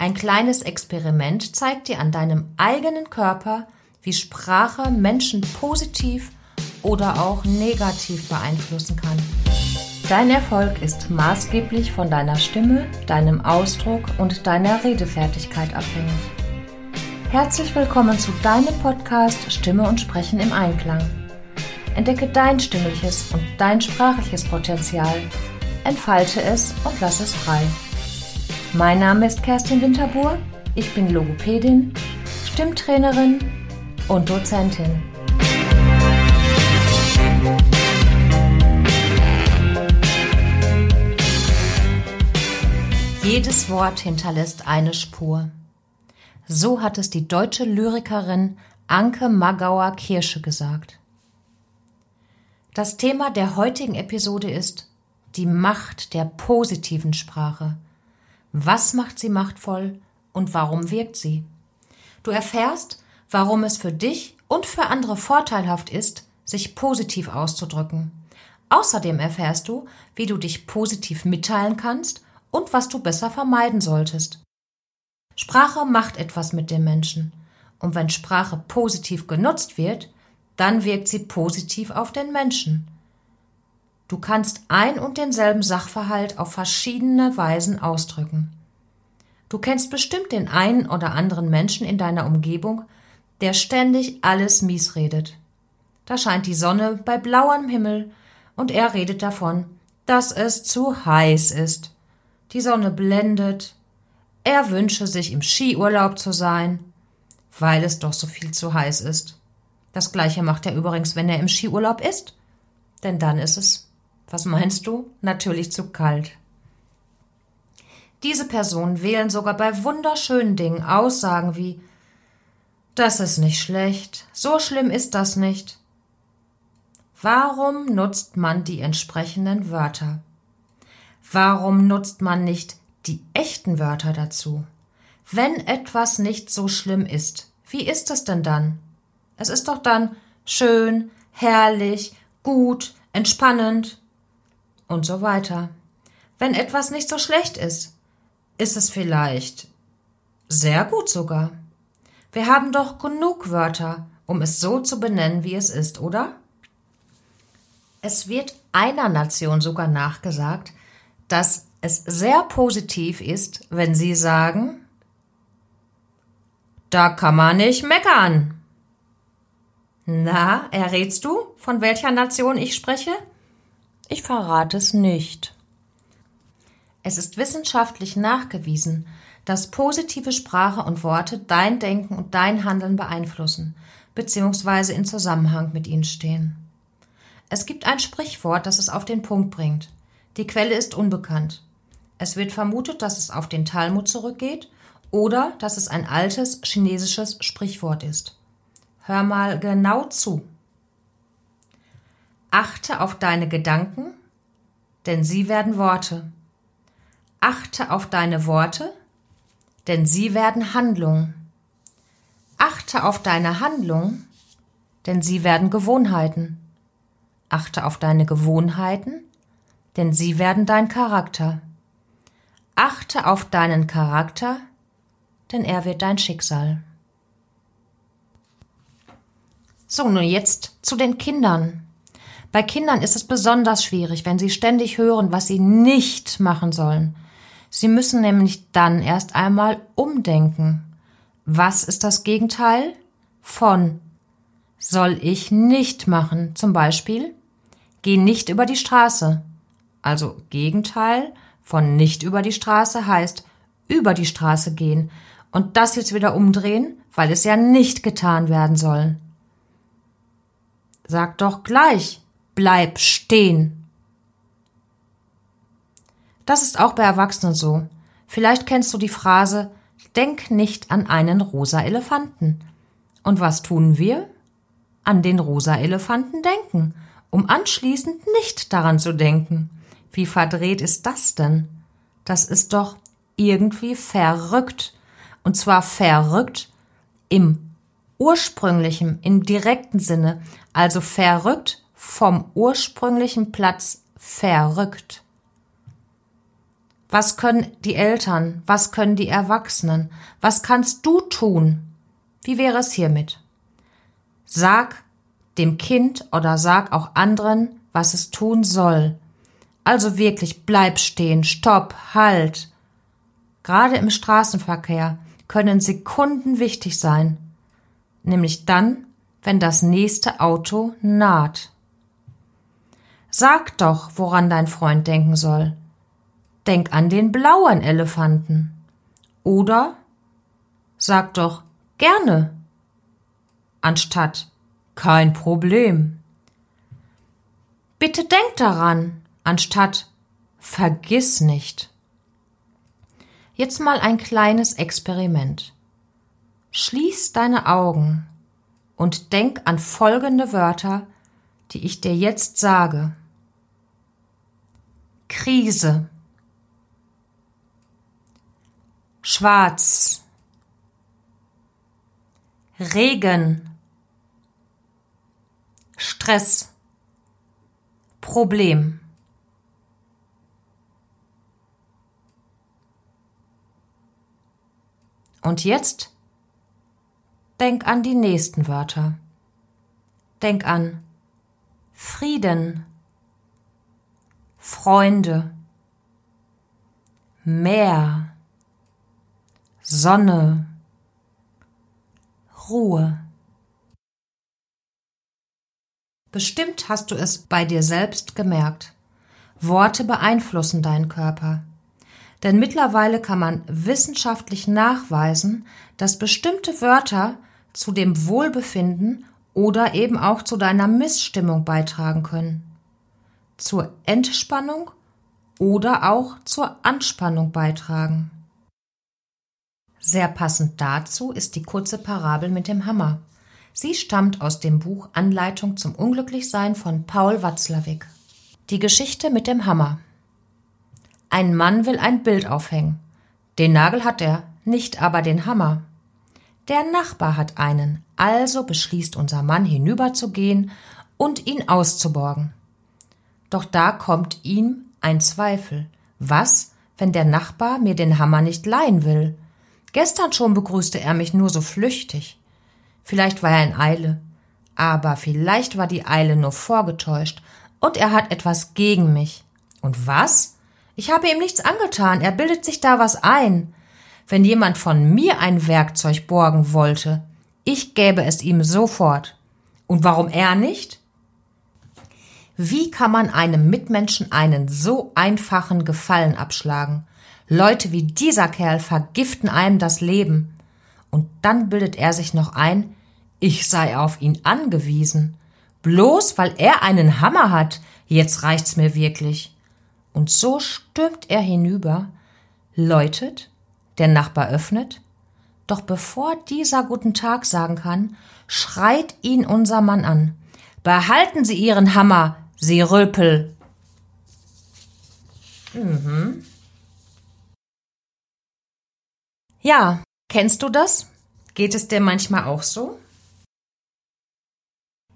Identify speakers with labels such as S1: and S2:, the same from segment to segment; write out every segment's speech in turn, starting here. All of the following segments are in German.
S1: Ein kleines Experiment zeigt dir an deinem eigenen Körper, wie Sprache Menschen positiv oder auch negativ beeinflussen kann. Dein Erfolg ist maßgeblich von deiner Stimme, deinem Ausdruck und deiner Redefertigkeit abhängig. Herzlich willkommen zu deinem Podcast Stimme und Sprechen im Einklang. Entdecke dein stimmliches und dein sprachliches Potenzial, entfalte es und lass es frei. Mein Name ist Kerstin Winterbuhr, ich bin Logopädin, Stimmtrainerin und Dozentin. Jedes Wort hinterlässt eine Spur. So hat es die deutsche Lyrikerin Anke Magauer Kirsche gesagt. Das Thema der heutigen Episode ist die Macht der positiven Sprache. Was macht sie machtvoll und warum wirkt sie? Du erfährst, warum es für dich und für andere vorteilhaft ist, sich positiv auszudrücken. Außerdem erfährst du, wie du dich positiv mitteilen kannst und was du besser vermeiden solltest. Sprache macht etwas mit dem Menschen. Und wenn Sprache positiv genutzt wird, dann wirkt sie positiv auf den Menschen. Du kannst ein und denselben Sachverhalt auf verschiedene Weisen ausdrücken. Du kennst bestimmt den einen oder anderen Menschen in deiner Umgebung, der ständig alles mies redet. Da scheint die Sonne bei blauem Himmel und er redet davon, dass es zu heiß ist. Die Sonne blendet, er wünsche sich im Skiurlaub zu sein, weil es doch so viel zu heiß ist. Das gleiche macht er übrigens, wenn er im Skiurlaub ist. Denn dann ist es, was meinst du, natürlich zu kalt. Diese Personen wählen sogar bei wunderschönen Dingen Aussagen wie Das ist nicht schlecht, so schlimm ist das nicht. Warum nutzt man die entsprechenden Wörter? Warum nutzt man nicht die echten Wörter dazu. Wenn etwas nicht so schlimm ist, wie ist es denn dann? Es ist doch dann schön, herrlich, gut, entspannend und so weiter. Wenn etwas nicht so schlecht ist, ist es vielleicht sehr gut sogar. Wir haben doch genug Wörter, um es so zu benennen, wie es ist, oder? Es wird einer Nation sogar nachgesagt, dass es sehr positiv ist, wenn Sie sagen, da kann man nicht meckern. Na, errätst du, von welcher Nation ich spreche? Ich verrate es nicht. Es ist wissenschaftlich nachgewiesen, dass positive Sprache und Worte dein Denken und dein Handeln beeinflussen, beziehungsweise in Zusammenhang mit ihnen stehen. Es gibt ein Sprichwort, das es auf den Punkt bringt. Die Quelle ist unbekannt. Es wird vermutet, dass es auf den Talmud zurückgeht oder dass es ein altes chinesisches Sprichwort ist. Hör mal genau zu. Achte auf deine Gedanken, denn sie werden Worte. Achte auf deine Worte, denn sie werden Handlungen. Achte auf deine Handlungen, denn sie werden Gewohnheiten. Achte auf deine Gewohnheiten, denn sie werden dein Charakter. Achte auf deinen Charakter, denn er wird dein Schicksal. So, nun jetzt zu den Kindern. Bei Kindern ist es besonders schwierig, wenn sie ständig hören, was sie nicht machen sollen. Sie müssen nämlich dann erst einmal umdenken. Was ist das Gegenteil von soll ich nicht machen? Zum Beispiel, geh nicht über die Straße. Also Gegenteil von nicht über die Straße heißt über die Straße gehen und das jetzt wieder umdrehen, weil es ja nicht getan werden soll. Sag doch gleich, bleib stehen. Das ist auch bei Erwachsenen so. Vielleicht kennst du die Phrase, denk nicht an einen rosa Elefanten. Und was tun wir? An den rosa Elefanten denken, um anschließend nicht daran zu denken. Wie verdreht ist das denn? Das ist doch irgendwie verrückt. Und zwar verrückt im ursprünglichen, im direkten Sinne, also verrückt vom ursprünglichen Platz verrückt. Was können die Eltern? Was können die Erwachsenen? Was kannst du tun? Wie wäre es hiermit? Sag dem Kind oder sag auch anderen, was es tun soll. Also wirklich bleib stehen, stopp, halt. Gerade im Straßenverkehr können Sekunden wichtig sein, nämlich dann, wenn das nächste Auto naht. Sag doch, woran dein Freund denken soll. Denk an den blauen Elefanten. Oder sag doch gerne, anstatt kein Problem. Bitte denk daran, anstatt vergiss nicht. Jetzt mal ein kleines Experiment. Schließ deine Augen und denk an folgende Wörter, die ich dir jetzt sage. Krise. Schwarz. Regen. Stress. Problem. Und jetzt? Denk an die nächsten Wörter. Denk an Frieden, Freunde, Meer, Sonne, Ruhe. Bestimmt hast du es bei dir selbst gemerkt. Worte beeinflussen deinen Körper. Denn mittlerweile kann man wissenschaftlich nachweisen, dass bestimmte Wörter zu dem Wohlbefinden oder eben auch zu deiner Missstimmung beitragen können. Zur Entspannung oder auch zur Anspannung beitragen. Sehr passend dazu ist die kurze Parabel mit dem Hammer. Sie stammt aus dem Buch Anleitung zum Unglücklichsein von Paul Watzlawick. Die Geschichte mit dem Hammer. Ein Mann will ein Bild aufhängen. Den Nagel hat er, nicht aber den Hammer. Der Nachbar hat einen, also beschließt unser Mann hinüberzugehen und ihn auszuborgen. Doch da kommt ihm ein Zweifel. Was, wenn der Nachbar mir den Hammer nicht leihen will? Gestern schon begrüßte er mich nur so flüchtig. Vielleicht war er in Eile, aber vielleicht war die Eile nur vorgetäuscht und er hat etwas gegen mich. Und was? Ich habe ihm nichts angetan, er bildet sich da was ein. Wenn jemand von mir ein Werkzeug borgen wollte, ich gäbe es ihm sofort. Und warum er nicht? Wie kann man einem Mitmenschen einen so einfachen Gefallen abschlagen? Leute wie dieser Kerl vergiften einem das Leben. Und dann bildet er sich noch ein, ich sei auf ihn angewiesen. Bloß weil er einen Hammer hat, jetzt reicht's mir wirklich. Und so stürmt er hinüber, läutet, der Nachbar öffnet, doch bevor dieser guten Tag sagen kann, schreit ihn unser Mann an. Behalten Sie Ihren Hammer, Sie Röpel. Mhm. Ja, kennst du das? Geht es dir manchmal auch so?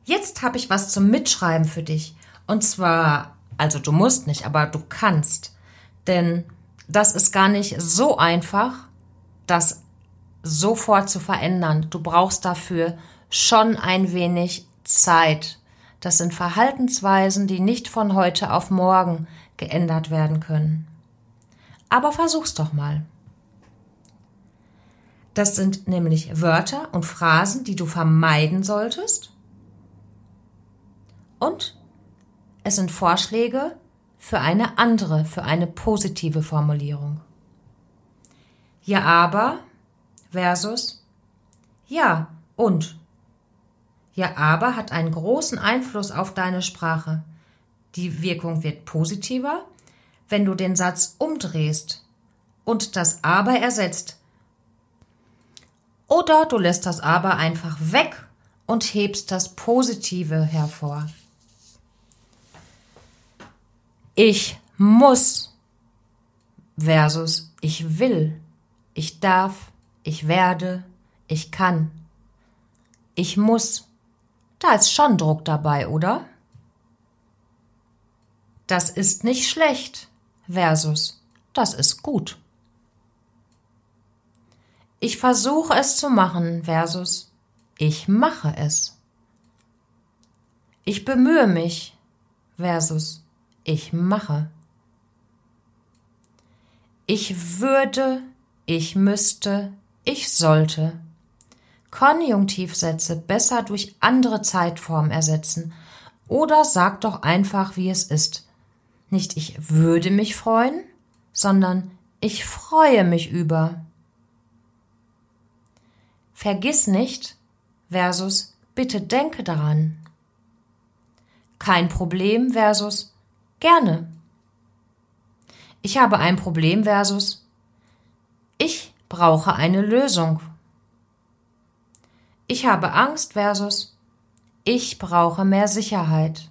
S1: Jetzt habe ich was zum Mitschreiben für dich. Und zwar also du musst nicht, aber du kannst. Denn das ist gar nicht so einfach, das sofort zu verändern. Du brauchst dafür schon ein wenig Zeit. Das sind Verhaltensweisen, die nicht von heute auf morgen geändert werden können. Aber versuch's doch mal. Das sind nämlich Wörter und Phrasen, die du vermeiden solltest. Und es sind Vorschläge für eine andere, für eine positive Formulierung. Ja, aber versus ja und. Ja, aber hat einen großen Einfluss auf deine Sprache. Die Wirkung wird positiver, wenn du den Satz umdrehst und das aber ersetzt. Oder du lässt das aber einfach weg und hebst das Positive hervor. Ich muss versus ich will, ich darf, ich werde, ich kann. Ich muss. Da ist schon Druck dabei, oder? Das ist nicht schlecht versus das ist gut. Ich versuche es zu machen versus ich mache es. Ich bemühe mich versus ich mache. Ich würde, ich müsste, ich sollte. Konjunktivsätze besser durch andere Zeitformen ersetzen oder sag doch einfach, wie es ist. Nicht ich würde mich freuen, sondern ich freue mich über. Vergiss nicht versus bitte denke daran. Kein Problem versus gerne. Ich habe ein Problem versus ich brauche eine Lösung. Ich habe Angst versus ich brauche mehr Sicherheit.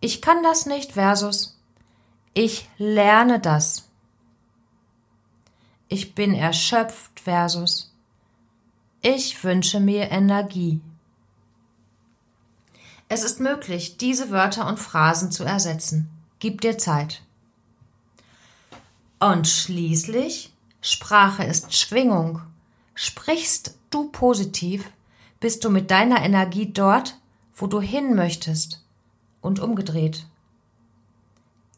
S1: Ich kann das nicht versus ich lerne das. Ich bin erschöpft versus ich wünsche mir Energie. Es ist möglich, diese Wörter und Phrasen zu ersetzen. Gib dir Zeit. Und schließlich, Sprache ist Schwingung. Sprichst du positiv, bist du mit deiner Energie dort, wo du hin möchtest und umgedreht.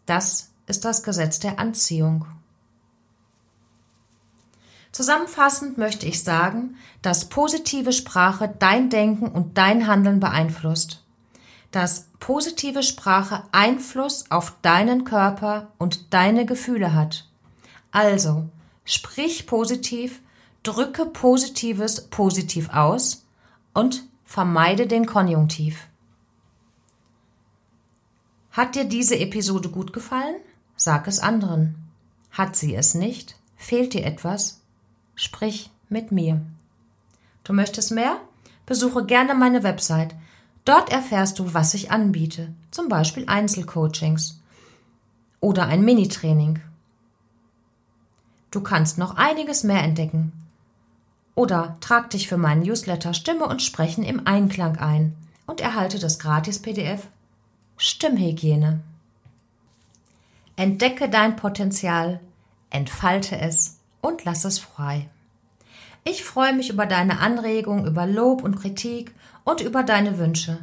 S1: Das ist das Gesetz der Anziehung. Zusammenfassend möchte ich sagen, dass positive Sprache dein Denken und dein Handeln beeinflusst. Dass positive Sprache Einfluss auf deinen Körper und deine Gefühle hat. Also, sprich positiv, drücke Positives positiv aus und vermeide den Konjunktiv. Hat dir diese Episode gut gefallen? Sag es anderen. Hat sie es nicht? Fehlt dir etwas? Sprich mit mir. Du möchtest mehr? Besuche gerne meine Website. Dort erfährst du, was ich anbiete, zum Beispiel Einzelcoachings oder ein Minitraining. Du kannst noch einiges mehr entdecken. Oder trag dich für meinen Newsletter Stimme und Sprechen im Einklang ein und erhalte das Gratis-PDF Stimmhygiene. Entdecke dein Potenzial, entfalte es und lass es frei. Ich freue mich über deine Anregungen, über Lob und Kritik und über deine Wünsche.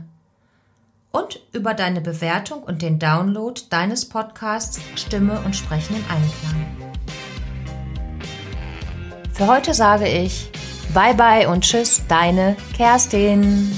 S1: Und über deine Bewertung und den Download deines Podcasts Stimme und Sprechen im Einklang. Für heute sage ich Bye bye und tschüss, deine Kerstin.